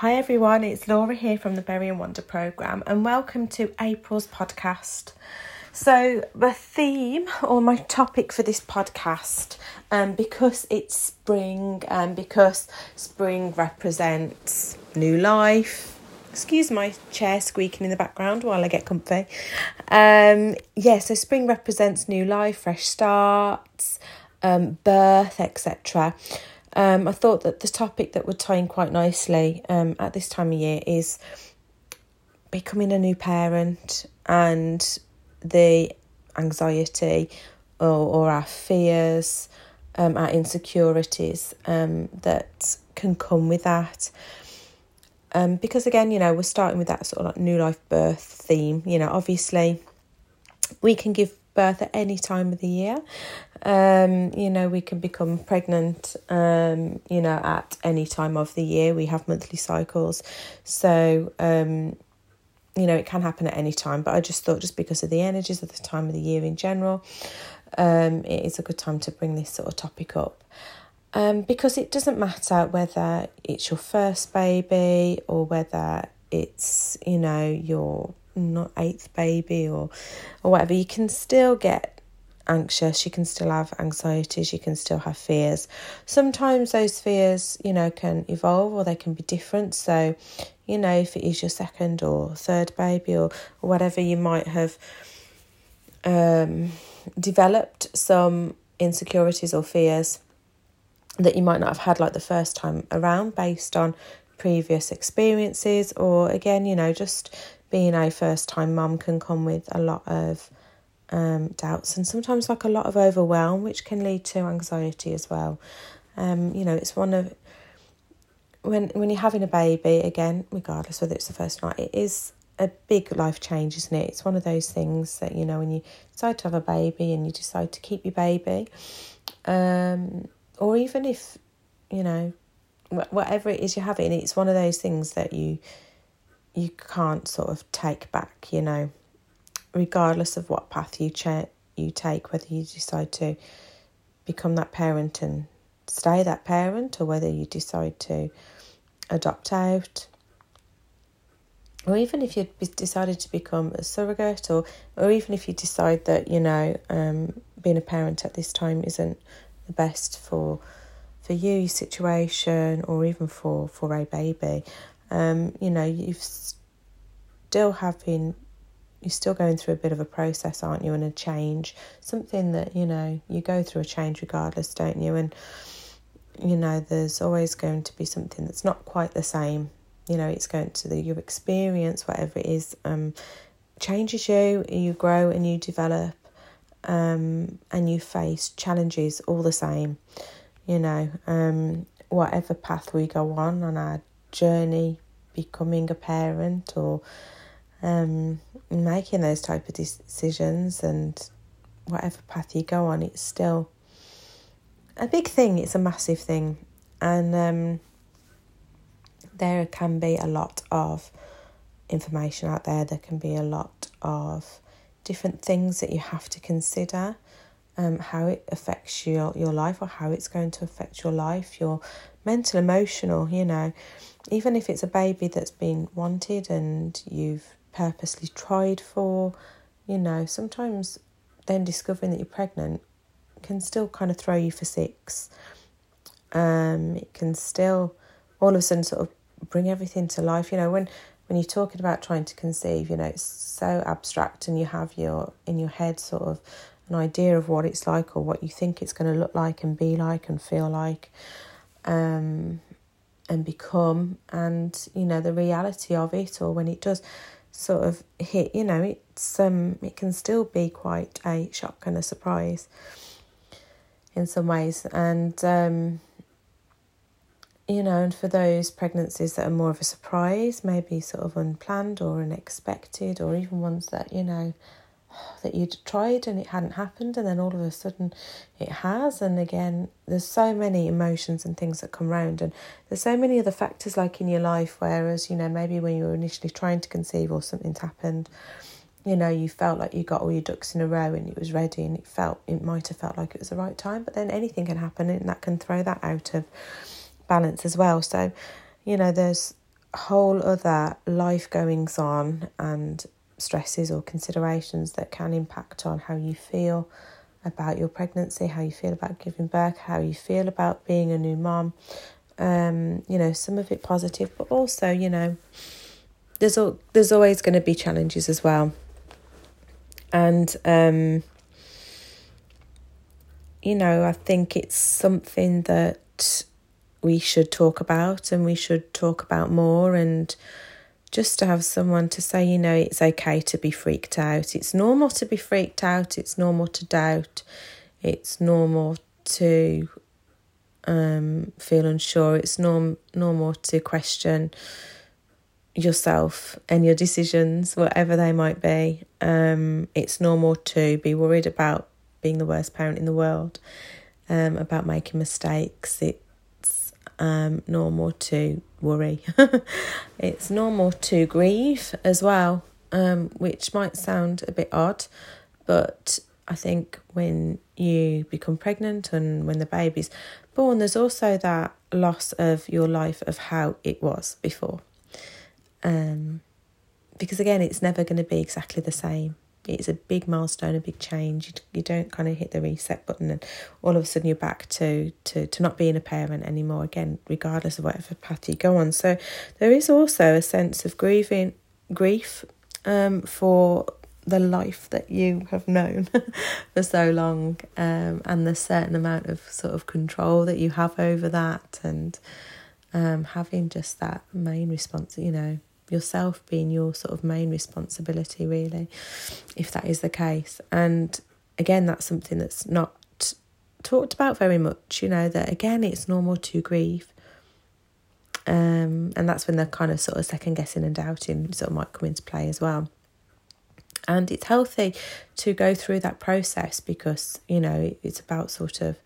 Hi everyone, it's Laura here from the Berry and Wonder programme, and welcome to April's podcast. So, the theme or my topic for this podcast, um, because it's spring and because spring represents new life. Excuse my chair squeaking in the background while I get comfy. Um, yeah, so spring represents new life, fresh starts, um, birth, etc. Um, I thought that the topic that would tie in quite nicely um, at this time of year is becoming a new parent and the anxiety or, or our fears, um, our insecurities um, that can come with that. Um, because again, you know, we're starting with that sort of like new life birth theme. You know, obviously, we can give birth at any time of the year. Um, you know, we can become pregnant, um, you know, at any time of the year. We have monthly cycles. So, um, you know, it can happen at any time. But I just thought, just because of the energies of the time of the year in general, um, it is a good time to bring this sort of topic up. Um, because it doesn't matter whether it's your first baby or whether it's, you know, your not eighth baby or or whatever, you can still get anxious, you can still have anxieties, you can still have fears. Sometimes those fears, you know, can evolve or they can be different. So, you know, if it is your second or third baby or, or whatever, you might have um, developed some insecurities or fears that you might not have had like the first time around based on previous experiences or again you know just being a first time mum can come with a lot of um, doubts and sometimes like a lot of overwhelm, which can lead to anxiety as well. Um, you know, it's one of when when you're having a baby again, regardless whether it's the first night, it is a big life change, isn't it? It's one of those things that you know when you decide to have a baby and you decide to keep your baby, um, or even if you know whatever it is you're having, it's one of those things that you you can't sort of take back, you know, regardless of what path you ch- you take, whether you decide to become that parent and stay that parent, or whether you decide to adopt out, or even if you decided to become a surrogate, or or even if you decide that you know um, being a parent at this time isn't the best for for you, your situation, or even for for a baby um, you know, you've still having, you're still going through a bit of a process, aren't you, and a change, something that, you know, you go through a change regardless, don't you? And, you know, there's always going to be something that's not quite the same. You know, it's going to the, your experience, whatever it is, um, changes you, you grow and you develop, um, and you face challenges all the same. You know, um, whatever path we go on on our journey becoming a parent or um, making those type of decisions and whatever path you go on, it's still a big thing. It's a massive thing, and um, there can be a lot of information out there. There can be a lot of different things that you have to consider. Um, how it affects your your life or how it's going to affect your life, your mental, emotional, you know even if it's a baby that's been wanted and you've purposely tried for, you know, sometimes then discovering that you're pregnant can still kind of throw you for six. Um, it can still all of a sudden sort of bring everything to life. You know, when when you're talking about trying to conceive, you know, it's so abstract and you have your in your head sort of an idea of what it's like or what you think it's going to look like and be like and feel like. Um, and become and you know the reality of it or when it does sort of hit you know it's um it can still be quite a shock and a surprise in some ways. And um you know and for those pregnancies that are more of a surprise maybe sort of unplanned or unexpected or even ones that you know that you'd tried and it hadn't happened and then all of a sudden it has. And again there's so many emotions and things that come round and there's so many other factors like in your life whereas you know maybe when you were initially trying to conceive or something's happened you know you felt like you got all your ducks in a row and it was ready and it felt it might have felt like it was the right time but then anything can happen and that can throw that out of balance as well. So you know there's whole other life goings on and stresses or considerations that can impact on how you feel about your pregnancy, how you feel about giving birth, how you feel about being a new mom. Um, you know, some of it positive, but also, you know, there's al- there's always going to be challenges as well. And um, you know, I think it's something that we should talk about and we should talk about more and just to have someone to say, you know, it's okay to be freaked out. It's normal to be freaked out. It's normal to doubt. It's normal to um, feel unsure. It's norm normal to question yourself and your decisions, whatever they might be. Um, it's normal to be worried about being the worst parent in the world, um, about making mistakes. It's um, normal to worry. it's normal to grieve as well, um, which might sound a bit odd, but I think when you become pregnant and when the baby's born, there's also that loss of your life of how it was before. Um, because again, it's never going to be exactly the same it's a big milestone, a big change. You, you don't kind of hit the reset button and all of a sudden you're back to, to, to not being a parent anymore, again, regardless of whatever path you go on. So there is also a sense of grieving, grief um, for the life that you have known for so long um, and the certain amount of sort of control that you have over that and um, having just that main response, you know, yourself being your sort of main responsibility, really, if that is the case. And again, that's something that's not talked about very much, you know, that again, it's normal to grieve. Um, and that's when the kind of sort of second guessing and doubting sort of might come into play as well. And it's healthy to go through that process because, you know, it's about sort of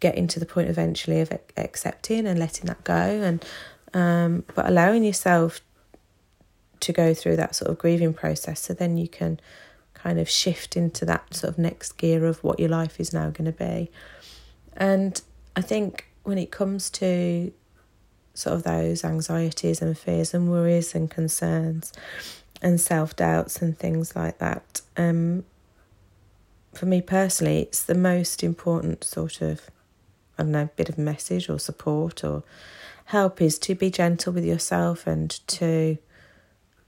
getting to the point eventually of accepting and letting that go and um, but allowing yourself to go through that sort of grieving process so then you can kind of shift into that sort of next gear of what your life is now going to be. And I think when it comes to sort of those anxieties and fears and worries and concerns and self doubts and things like that, um, for me personally, it's the most important sort of, I don't know, bit of message or support or help is to be gentle with yourself and to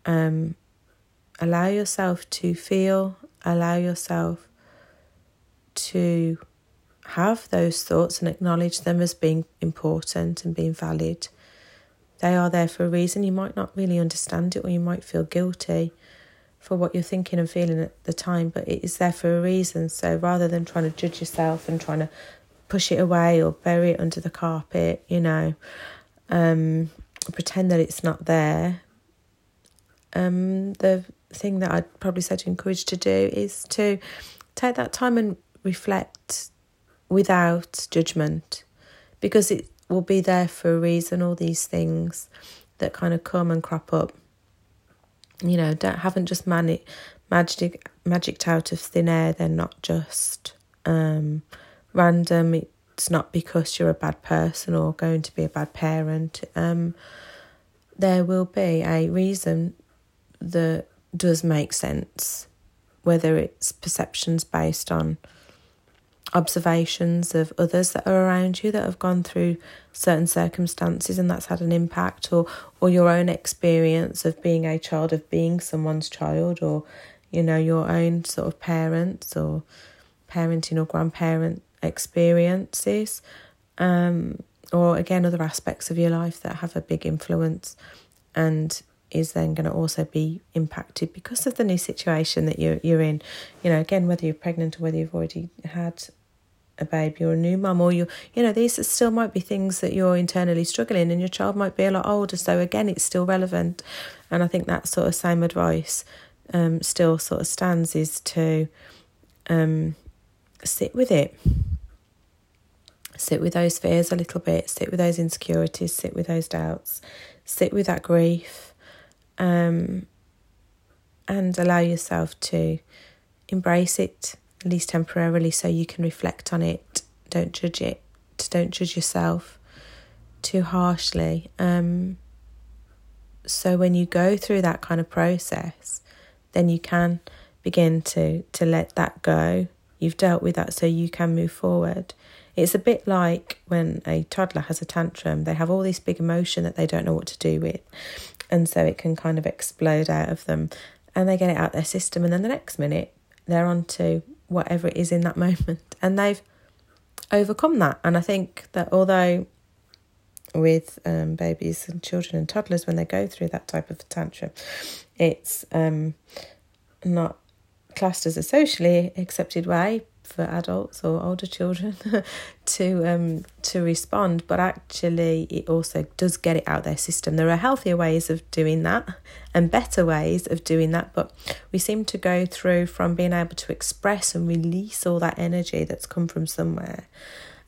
um, allow yourself to feel, allow yourself to have those thoughts and acknowledge them as being important and being valid. They are there for a reason. You might not really understand it or you might feel guilty for what you're thinking and feeling at the time, but it is there for a reason. So rather than trying to judge yourself and trying to push it away or bury it under the carpet, you know, um, pretend that it's not there. Um, the thing that I'd probably say to encourage to do is to take that time and reflect without judgment because it will be there for a reason all these things that kind of come and crop up you know don't haven't just magic magicked out of thin air they're not just um random it, it's not because you're a bad person or going to be a bad parent. Um, there will be a reason that does make sense, whether it's perceptions based on observations of others that are around you that have gone through certain circumstances and that's had an impact or or your own experience of being a child of being someone's child or you know your own sort of parents or parenting or grandparent experiences, um, or again, other aspects of your life that have a big influence and is then going to also be impacted because of the new situation that you're you're in. You know, again, whether you're pregnant or whether you've already had a baby or a new mum, or you you know, these still might be things that you're internally struggling, and your child might be a lot older. So again, it's still relevant, and I think that sort of same advice um, still sort of stands is to um, sit with it Sit with those fears a little bit, sit with those insecurities, sit with those doubts, sit with that grief, um, and allow yourself to embrace it, at least temporarily, so you can reflect on it. Don't judge it, don't judge yourself too harshly. Um, so when you go through that kind of process, then you can begin to to let that go. You've dealt with that so you can move forward. It's a bit like when a toddler has a tantrum, they have all this big emotion that they don't know what to do with. And so it can kind of explode out of them and they get it out their system. And then the next minute, they're on to whatever it is in that moment. And they've overcome that. And I think that although with um, babies and children and toddlers, when they go through that type of tantrum, it's um, not classed as a socially accepted way for adults or older children to um to respond. But actually it also does get it out their system. There are healthier ways of doing that and better ways of doing that but we seem to go through from being able to express and release all that energy that's come from somewhere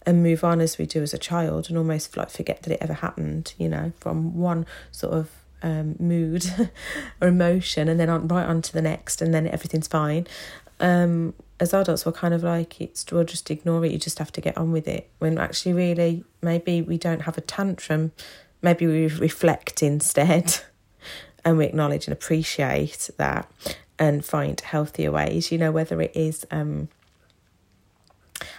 and move on as we do as a child and almost like forget that it ever happened you know from one sort of um, mood or emotion and then on right on to the next and then everything's fine. Um, as adults we're kind of like it's we'll just ignore it you just have to get on with it. When actually really maybe we don't have a tantrum maybe we reflect instead and we acknowledge and appreciate that and find healthier ways you know whether it is um,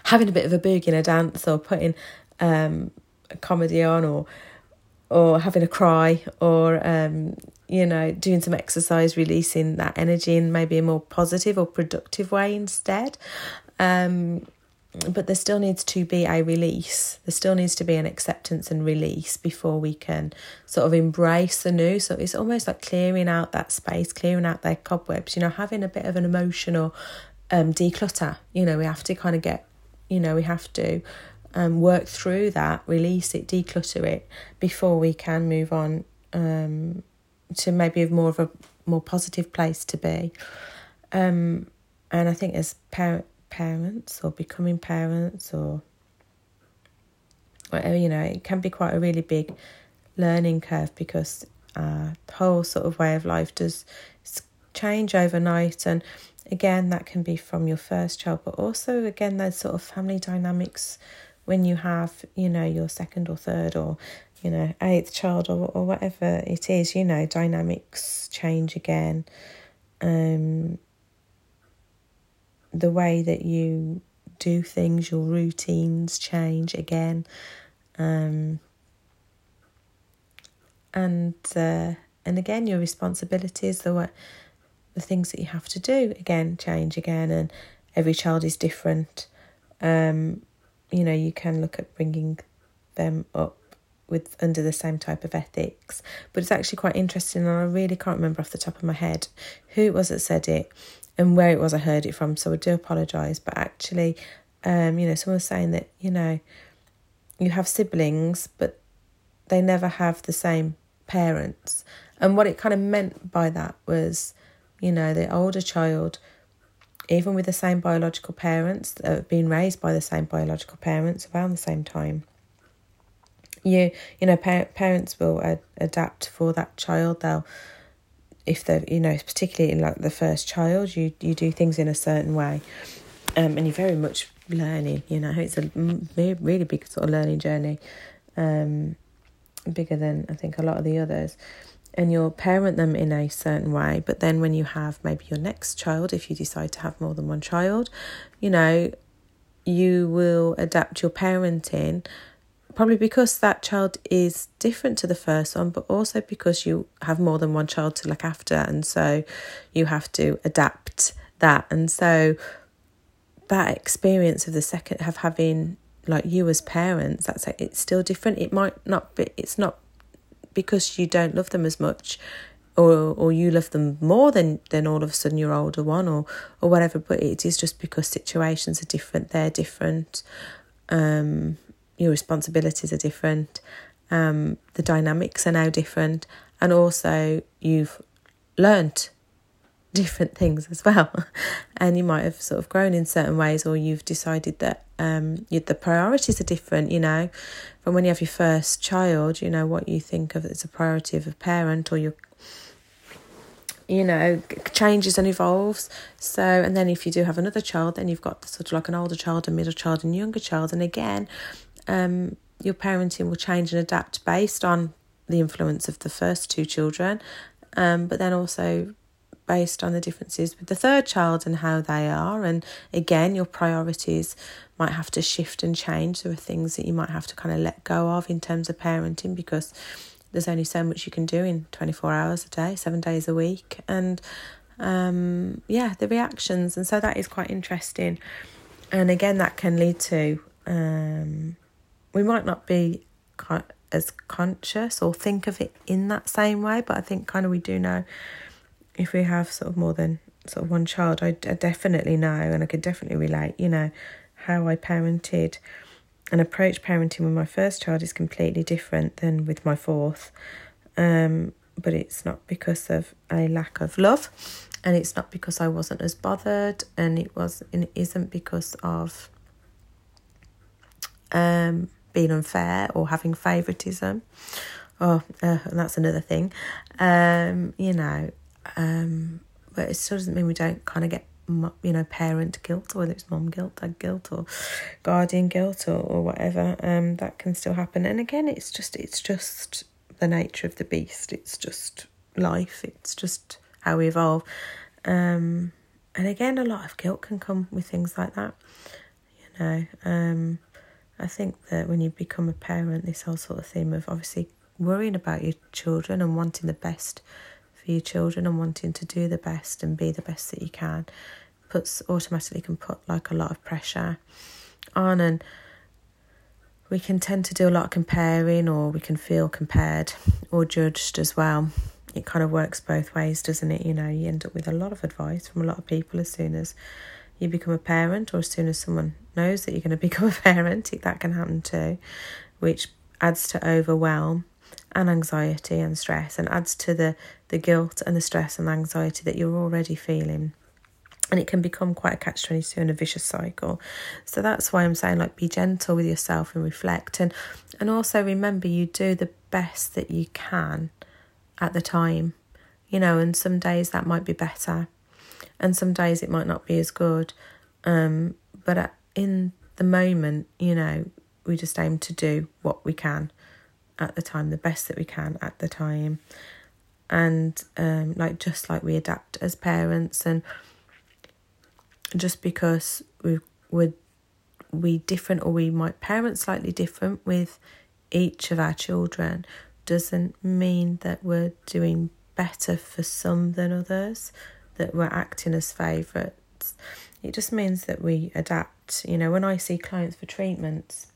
having a bit of a boog in a dance or putting um, a comedy on or or having a cry or um, you know, doing some exercise, releasing that energy in maybe a more positive or productive way instead. Um, but there still needs to be a release. There still needs to be an acceptance and release before we can sort of embrace the new. So it's almost like clearing out that space, clearing out their cobwebs, you know, having a bit of an emotional um, declutter. You know, we have to kind of get, you know, we have to um, work through that, release it, declutter it before we can move on um, to maybe more of a more positive place to be. Um, and I think as parent parents or becoming parents or whatever, you know, it can be quite a really big learning curve because our whole sort of way of life does change overnight and again that can be from your first child but also again there's sort of family dynamics when you have you know your second or third or you know, eighth child or, or whatever it is, you know, dynamics change again. Um, the way that you do things, your routines change again. Um, and uh, and again, your responsibilities, the the things that you have to do, again change again, and every child is different. Um, you know, you can look at bringing them up with under the same type of ethics. But it's actually quite interesting, and I really can't remember off the top of my head who it was that said it and where it was I heard it from. So I do apologise. But actually, um, you know, someone was saying that you know, you have siblings, but they never have the same parents. And what it kind of meant by that was, you know, the older child even with the same biological parents, uh, being raised by the same biological parents around the same time, you you know pa- parents will ad- adapt for that child. They'll if they're you know particularly like the first child you you do things in a certain way. Um and you're very much learning you know. It's a really big sort of learning journey um bigger than i think a lot of the others. And you'll parent them in a certain way but then when you have maybe your next child if you decide to have more than one child you know you will adapt your parenting probably because that child is different to the first one, but also because you have more than one child to look after, and so you have to adapt that. And so that experience of the second have having like you as parents, that's like, it's still different. It might not be. It's not because you don't love them as much. Or, or you love them more than, than all of a sudden your older one or, or whatever but it is just because situations are different they're different um your responsibilities are different, um, the dynamics are now different, and also you've learnt different things as well. and you might have sort of grown in certain ways, or you've decided that um, you, the priorities are different, you know. From when you have your first child, you know, what you think of as a priority of a parent or your you know, changes and evolves. So, and then if you do have another child, then you've got sort of like an older child, a middle child, and younger child. And again, um, your parenting will change and adapt based on the influence of the first two children, um, but then also based on the differences with the third child and how they are. And again, your priorities might have to shift and change. There are things that you might have to kind of let go of in terms of parenting because there's only so much you can do in 24 hours a day, seven days a week. And um, yeah, the reactions. And so that is quite interesting. And again, that can lead to um, we might not be as conscious or think of it in that same way, but I think kind of we do know if we have sort of more than sort of one child, I, I definitely know and I could definitely relate, you know, how I parented and approach parenting with my first child is completely different than with my fourth. Um, but it's not because of a lack of love and it's not because I wasn't as bothered and it was and it isn't because of um being unfair or having favoritism. Oh, uh, that's another thing. Um, you know, um, but it still doesn't mean we don't kind of get you know parent guilt or whether it's mom guilt dad guilt or guardian guilt or, or whatever um that can still happen and again it's just it's just the nature of the beast it's just life it's just how we evolve um and again a lot of guilt can come with things like that you know um i think that when you become a parent this whole sort of theme of obviously worrying about your children and wanting the best for your children and wanting to do the best and be the best that you can puts automatically can put like a lot of pressure on. And we can tend to do a lot of comparing or we can feel compared or judged as well. It kind of works both ways doesn't it? You know you end up with a lot of advice from a lot of people as soon as you become a parent or as soon as someone knows that you're going to become a parent that can happen too which adds to overwhelm and anxiety and stress and adds to the, the guilt and the stress and anxiety that you're already feeling. And it can become quite a catch 22 and a vicious cycle. So that's why I'm saying, like, be gentle with yourself and reflect. And, and also remember, you do the best that you can at the time, you know, and some days that might be better, and some days it might not be as good. Um, but at, in the moment, you know, we just aim to do what we can at the time, the best that we can at the time. And um, like just like we adapt as parents, and just because we would we different or we might parent slightly different with each of our children doesn't mean that we're doing better for some than others, that we're acting as favourites. It just means that we adapt. You know, when I see clients for treatments,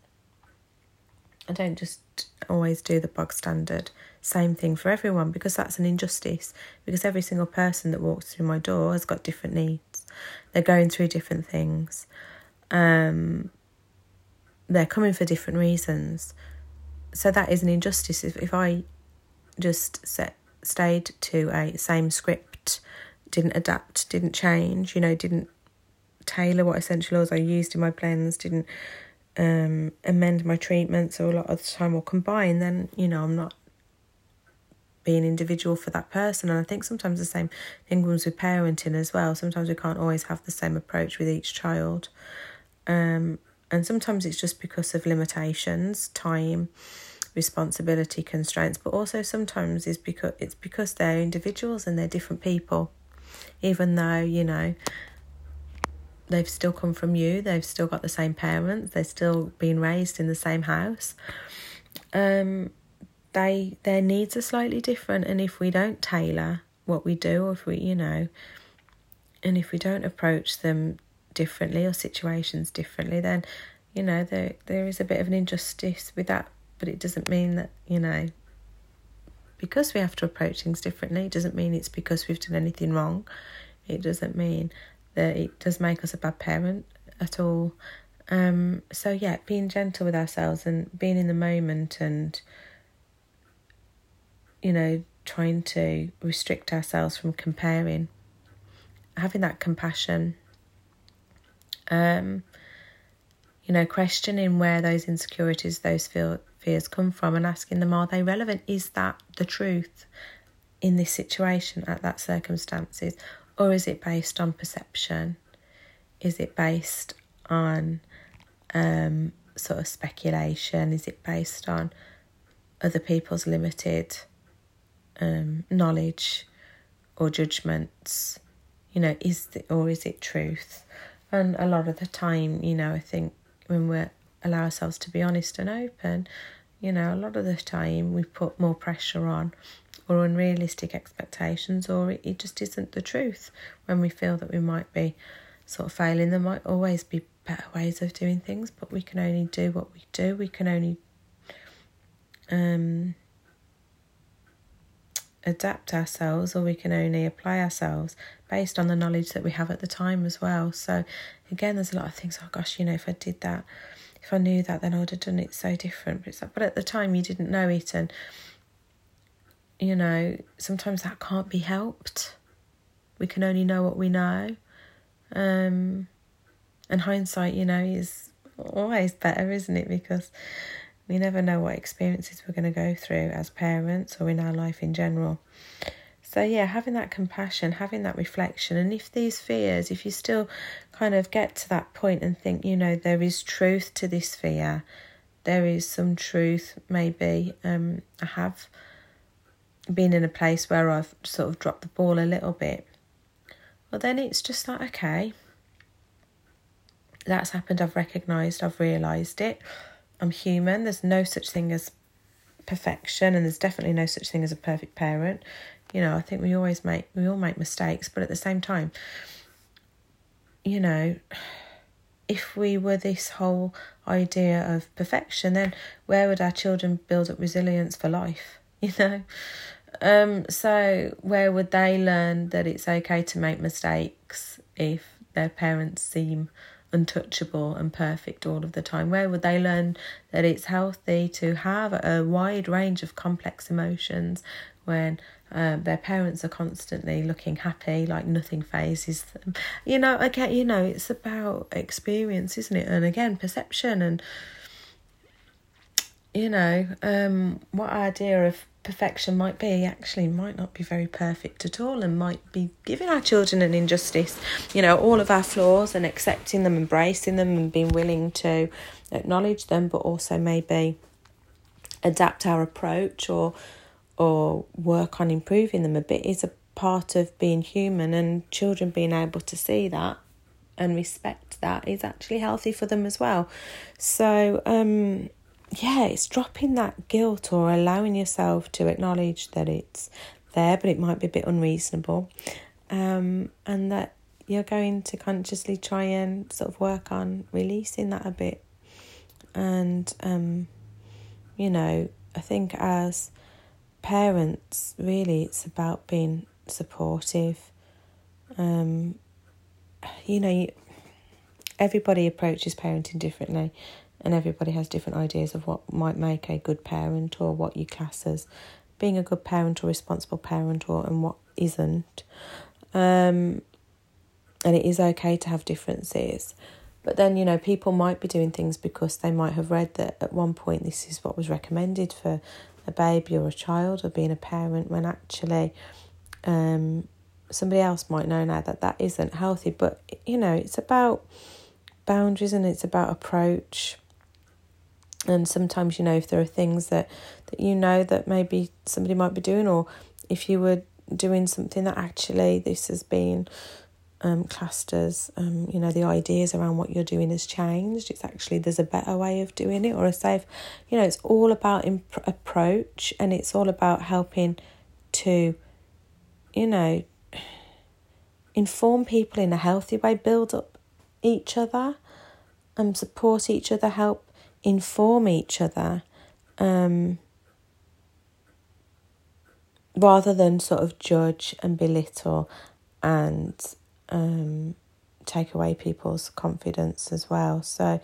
I don't just always do the bog standard same thing for everyone because that's an injustice. Because every single person that walks through my door has got different needs. They're going through different things. Um, they're coming for different reasons. So that is an injustice. If, if I just set, stayed to a same script, didn't adapt, didn't change, you know, didn't tailor what essential oils I used in my blends, didn't um, amend my treatments or a lot of the time or combine, then, you know, I'm not being individual for that person. And I think sometimes the same thing comes with parenting as well. Sometimes we can't always have the same approach with each child. Um, and sometimes it's just because of limitations, time, responsibility constraints, but also sometimes it's because it's because they're individuals and they're different people. Even though, you know, they've still come from you, they've still got the same parents, they're still being raised in the same house. Um, they their needs are slightly different, and if we don't tailor what we do, or if we, you know, and if we don't approach them differently or situations differently, then you know there there is a bit of an injustice with that. But it doesn't mean that you know because we have to approach things differently. It doesn't mean it's because we've done anything wrong. It doesn't mean that it does make us a bad parent at all. Um, so yeah, being gentle with ourselves and being in the moment and you know, trying to restrict ourselves from comparing, having that compassion, um, you know, questioning where those insecurities, those feel, fears come from and asking them, are they relevant? Is that the truth in this situation at that circumstances? Or is it based on perception? Is it based on um, sort of speculation? Is it based on other people's limited um, knowledge or judgments. You know, is the, or is it truth? And a lot of the time, you know, I think when we allow ourselves to be honest and open, you know, a lot of the time we put more pressure on or unrealistic expectations, or it, it just isn't the truth when we feel that we might be sort of failing. There might always be better ways of doing things, but we can only do what we do. We can only um, adapt ourselves or we can only apply ourselves based on the knowledge that we have at the time as well. So, again, there's a lot of things, oh gosh, you know, if I did that, if I knew that, then I would have done it so different. But, like, but at the time, you didn't know it, and you know, sometimes that can't be helped. We can only know what we know. Um, and hindsight, you know, is always better, isn't it? Because we never know what experiences we're going to go through as parents or in our life in general. So, yeah, having that compassion, having that reflection, and if these fears, if you still kind of get to that point and think, you know, there is truth to this fear, there is some truth, maybe um, I have been in a place where I've sort of dropped the ball a little bit, well, then it's just like, okay, that's happened. I've recognised, I've realised it. I'm human. There's no such thing as perfection, and there's definitely no such thing as a perfect parent. You know, I think we always make, we all make mistakes, but at the same time, you know, if we were this whole idea of perfection, then where would our children build up resilience for life? You know, um, so where would they learn that it's okay to make mistakes if their parents seem untouchable and perfect all of the time? Where would they learn that it's healthy to have a wide range of complex emotions when um, their parents are constantly looking happy, like nothing phases them? You know, again, you know, it's about experience, isn't it? And again, perception and you know, um, what idea of perfection might be actually might not be very perfect at all and might be giving our children an injustice you know all of our flaws and accepting them embracing them and being willing to acknowledge them but also maybe adapt our approach or or work on improving them a bit is a part of being human and children being able to see that and respect that is actually healthy for them as well so um yeah, it's dropping that guilt or allowing yourself to acknowledge that it's there, but it might be a bit unreasonable. Um, and that you're going to consciously try and sort of work on releasing that a bit. And, um, you know, I think as parents, really, it's about being supportive. Um, you know, everybody approaches parenting differently and everybody has different ideas of what might make a good parent or what you class as being a good parent or responsible parent or and what isn't. Um, and it is okay to have differences. But then, you know, people might be doing things because they might have read that at one point this is what was recommended for a baby or a child or being a parent when actually um, somebody else might know now that that isn't healthy. But, you know, it's about boundaries and it's about approach and sometimes you know if there are things that that you know that maybe somebody might be doing or if you were doing something that actually this has been um, classed as um, you know the ideas around what you're doing has changed. It's actually there's a better way of doing it or a safe you know it's all about imp- approach and it's all about helping to you know inform people in a healthy way build up each other and um, support each other help inform each other um, rather than sort of judge and belittle and um, take away people's confidence as well. So,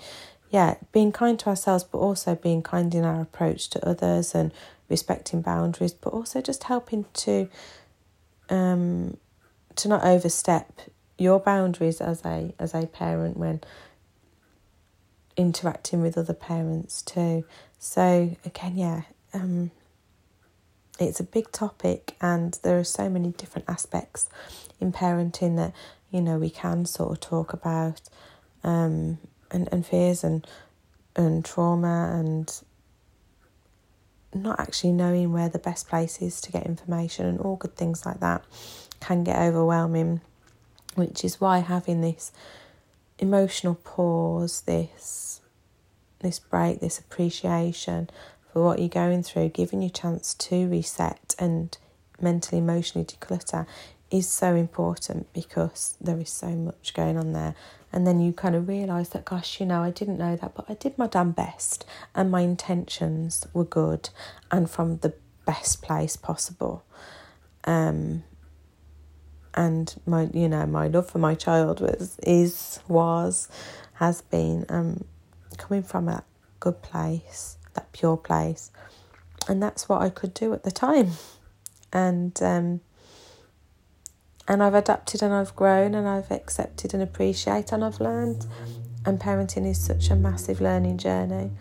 yeah, being kind to ourselves, but also being kind in our approach to others and respecting boundaries, but also just helping to um, to not overstep your boundaries as a as a parent when interacting with other parents too. So again, yeah, um, it's a big topic, and there are so many different aspects in parenting that you know we can sort of talk about, um, and and fears and and trauma and not actually knowing where the best place is to get information and all good things like that can get overwhelming, which is why having this emotional pause, this this break, this appreciation for what you're going through, giving you a chance to reset and mentally, emotionally declutter is so important because there is so much going on there. And then you kind of realise that, gosh, you know, I didn't know that, but I did my damn best and my intentions were good and from the best place possible. Um, and my, you know, my love for my child was, is, was, has been um, coming from a good place, that pure place. And that's what I could do at the time. And, um, and I've adapted and I've grown and I've accepted and appreciated and I've learned. And parenting is such a massive learning journey.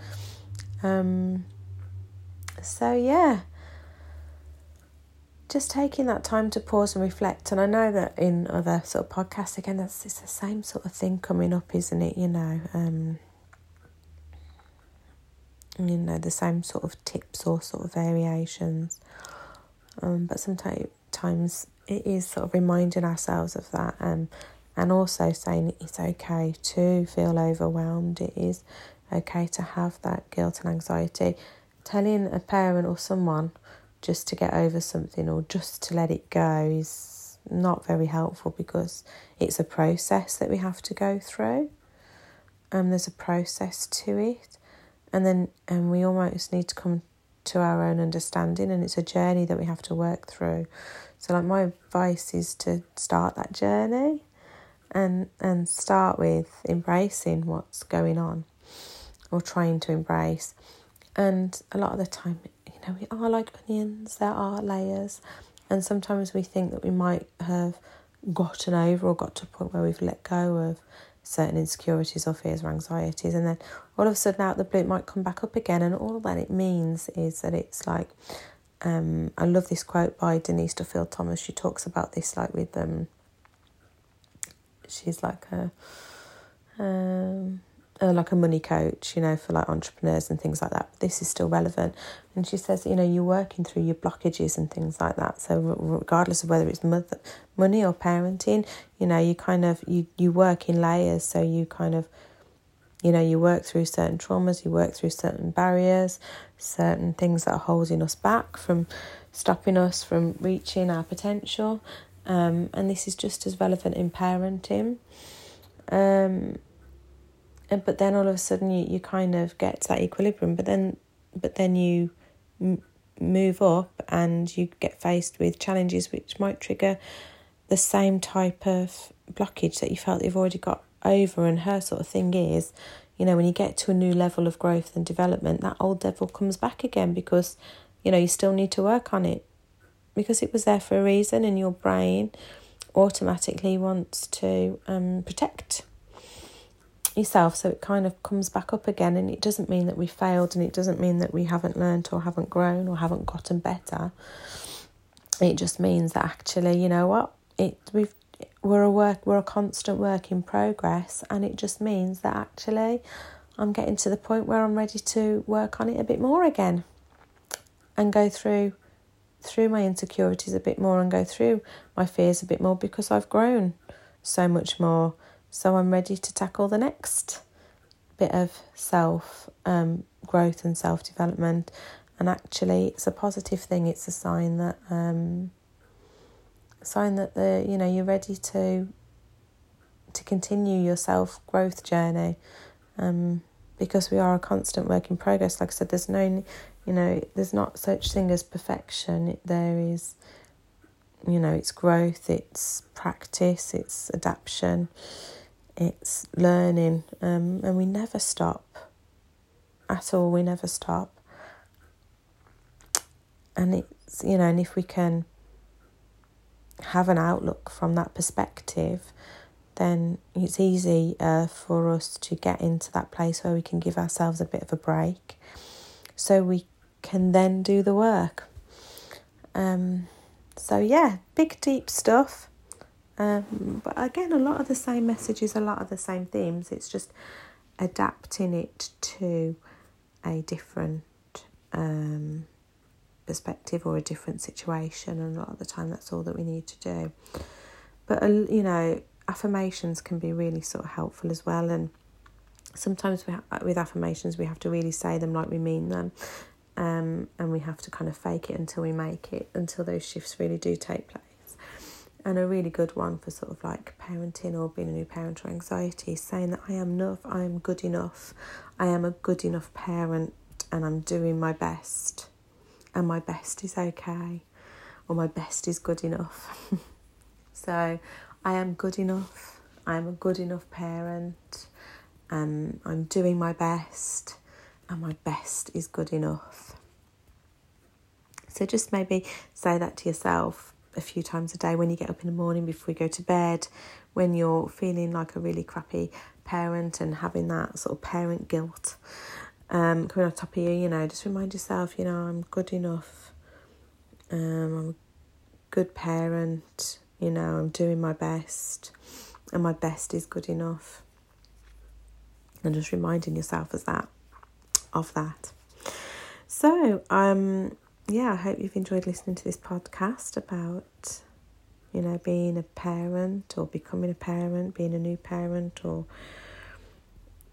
Um, so, yeah, just taking that time to pause and reflect. And I know that in other sort of podcasts, again, that's it's the same sort of thing coming up, isn't it? You know, um, you know, the same sort of tips or sort of variations. Um, but sometimes it is sort of reminding ourselves of that um, and also saying it's okay to feel overwhelmed. It is okay to have that guilt and anxiety. Telling a parent or someone just to get over something or just to let it go is not very helpful because it's a process that we have to go through. And um, there's a process to it. And then and we almost need to come to our own understanding and it's a journey that we have to work through. So like my advice is to start that journey and and start with embracing what's going on or trying to embrace. And a lot of the time, you know, we are like onions, there are layers. And sometimes we think that we might have gotten over or got to a point where we've let go of certain insecurities or fears or anxieties and then all of a sudden out the blue it might come back up again and all that it means is that it's like um, I love this quote by Denise Duffield Thomas. She talks about this like with um, she's like a um, uh, like a money coach, you know, for like entrepreneurs and things like that. But this is still relevant, and she says, you know, you're working through your blockages and things like that. So regardless of whether it's mother, money or parenting, you know, you kind of you you work in layers. So you kind of you know, you work through certain traumas, you work through certain barriers, certain things that are holding us back from stopping us from reaching our potential. Um, and this is just as relevant in parenting. Um, and but then all of a sudden you, you kind of get to that equilibrium, but then but then you m- move up and you get faced with challenges which might trigger the same type of blockage that you felt you've already got over. And her sort of thing is, you know, when you get to a new level of growth and development, that old devil comes back again because, you know, you still need to work on it because it was there for a reason and your brain automatically wants to um, protect yourself so it kind of comes back up again and it doesn't mean that we failed and it doesn't mean that we haven't learned or haven't grown or haven't gotten better. It just means that actually you know what? It we've we're a work we're a constant work in progress and it just means that actually I'm getting to the point where I'm ready to work on it a bit more again and go through through my insecurities a bit more and go through my fears a bit more because I've grown so much more so I'm ready to tackle the next bit of self um, growth and self development and actually it's a positive thing. It's a sign that um, sign that the you know you're ready to to continue your self growth journey um, because we are a constant work in progress. Like i said there's no you know there's not such thing as perfection. There is you know it's growth it's practice it's adaptation it's learning um, and we never stop at all we never stop and it's you know and if we can have an outlook from that perspective, then it's easy uh, for us to get into that place where we can give ourselves a bit of a break so we can then do the work. Um, so, yeah, big, deep stuff. Um, but again, a lot of the same messages, a lot of the same themes. It's just adapting it to a different um, perspective or a different situation, and a lot of the time that's all that we need to do. But, uh, you know, affirmations can be really sort of helpful as well, and sometimes we ha- with affirmations we have to really say them like we mean them. Um, and we have to kind of fake it until we make it, until those shifts really do take place. And a really good one for sort of like parenting or being a new parent or anxiety saying that I am enough, I am good enough, I am a good enough parent, and I'm doing my best, and my best is okay, or my best is good enough. so I am good enough, I am a good enough parent, and I'm doing my best, and my best is good enough. So just maybe say that to yourself a few times a day when you get up in the morning before you go to bed, when you're feeling like a really crappy parent and having that sort of parent guilt um, coming on top of you, you know, just remind yourself, you know, I'm good enough. Um, I'm a good parent, you know, I'm doing my best, and my best is good enough. And just reminding yourself as that of that. So, um, yeah, I hope you've enjoyed listening to this podcast about, you know, being a parent or becoming a parent, being a new parent, or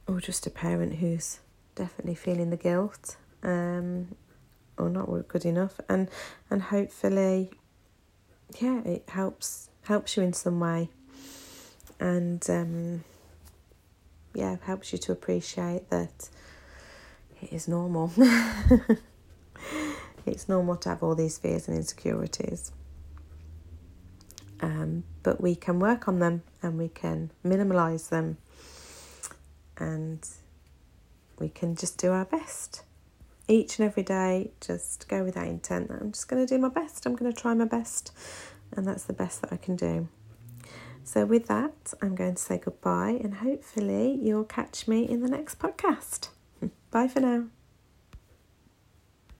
or just a parent who's definitely feeling the guilt, um, or not good enough, and and hopefully, yeah, it helps helps you in some way, and um, yeah, helps you to appreciate that it is normal. It's normal to have all these fears and insecurities. Um, but we can work on them and we can minimalize them and we can just do our best. Each and every day, just go with that intent that I'm just going to do my best, I'm going to try my best, and that's the best that I can do. So, with that, I'm going to say goodbye and hopefully you'll catch me in the next podcast. Bye for now.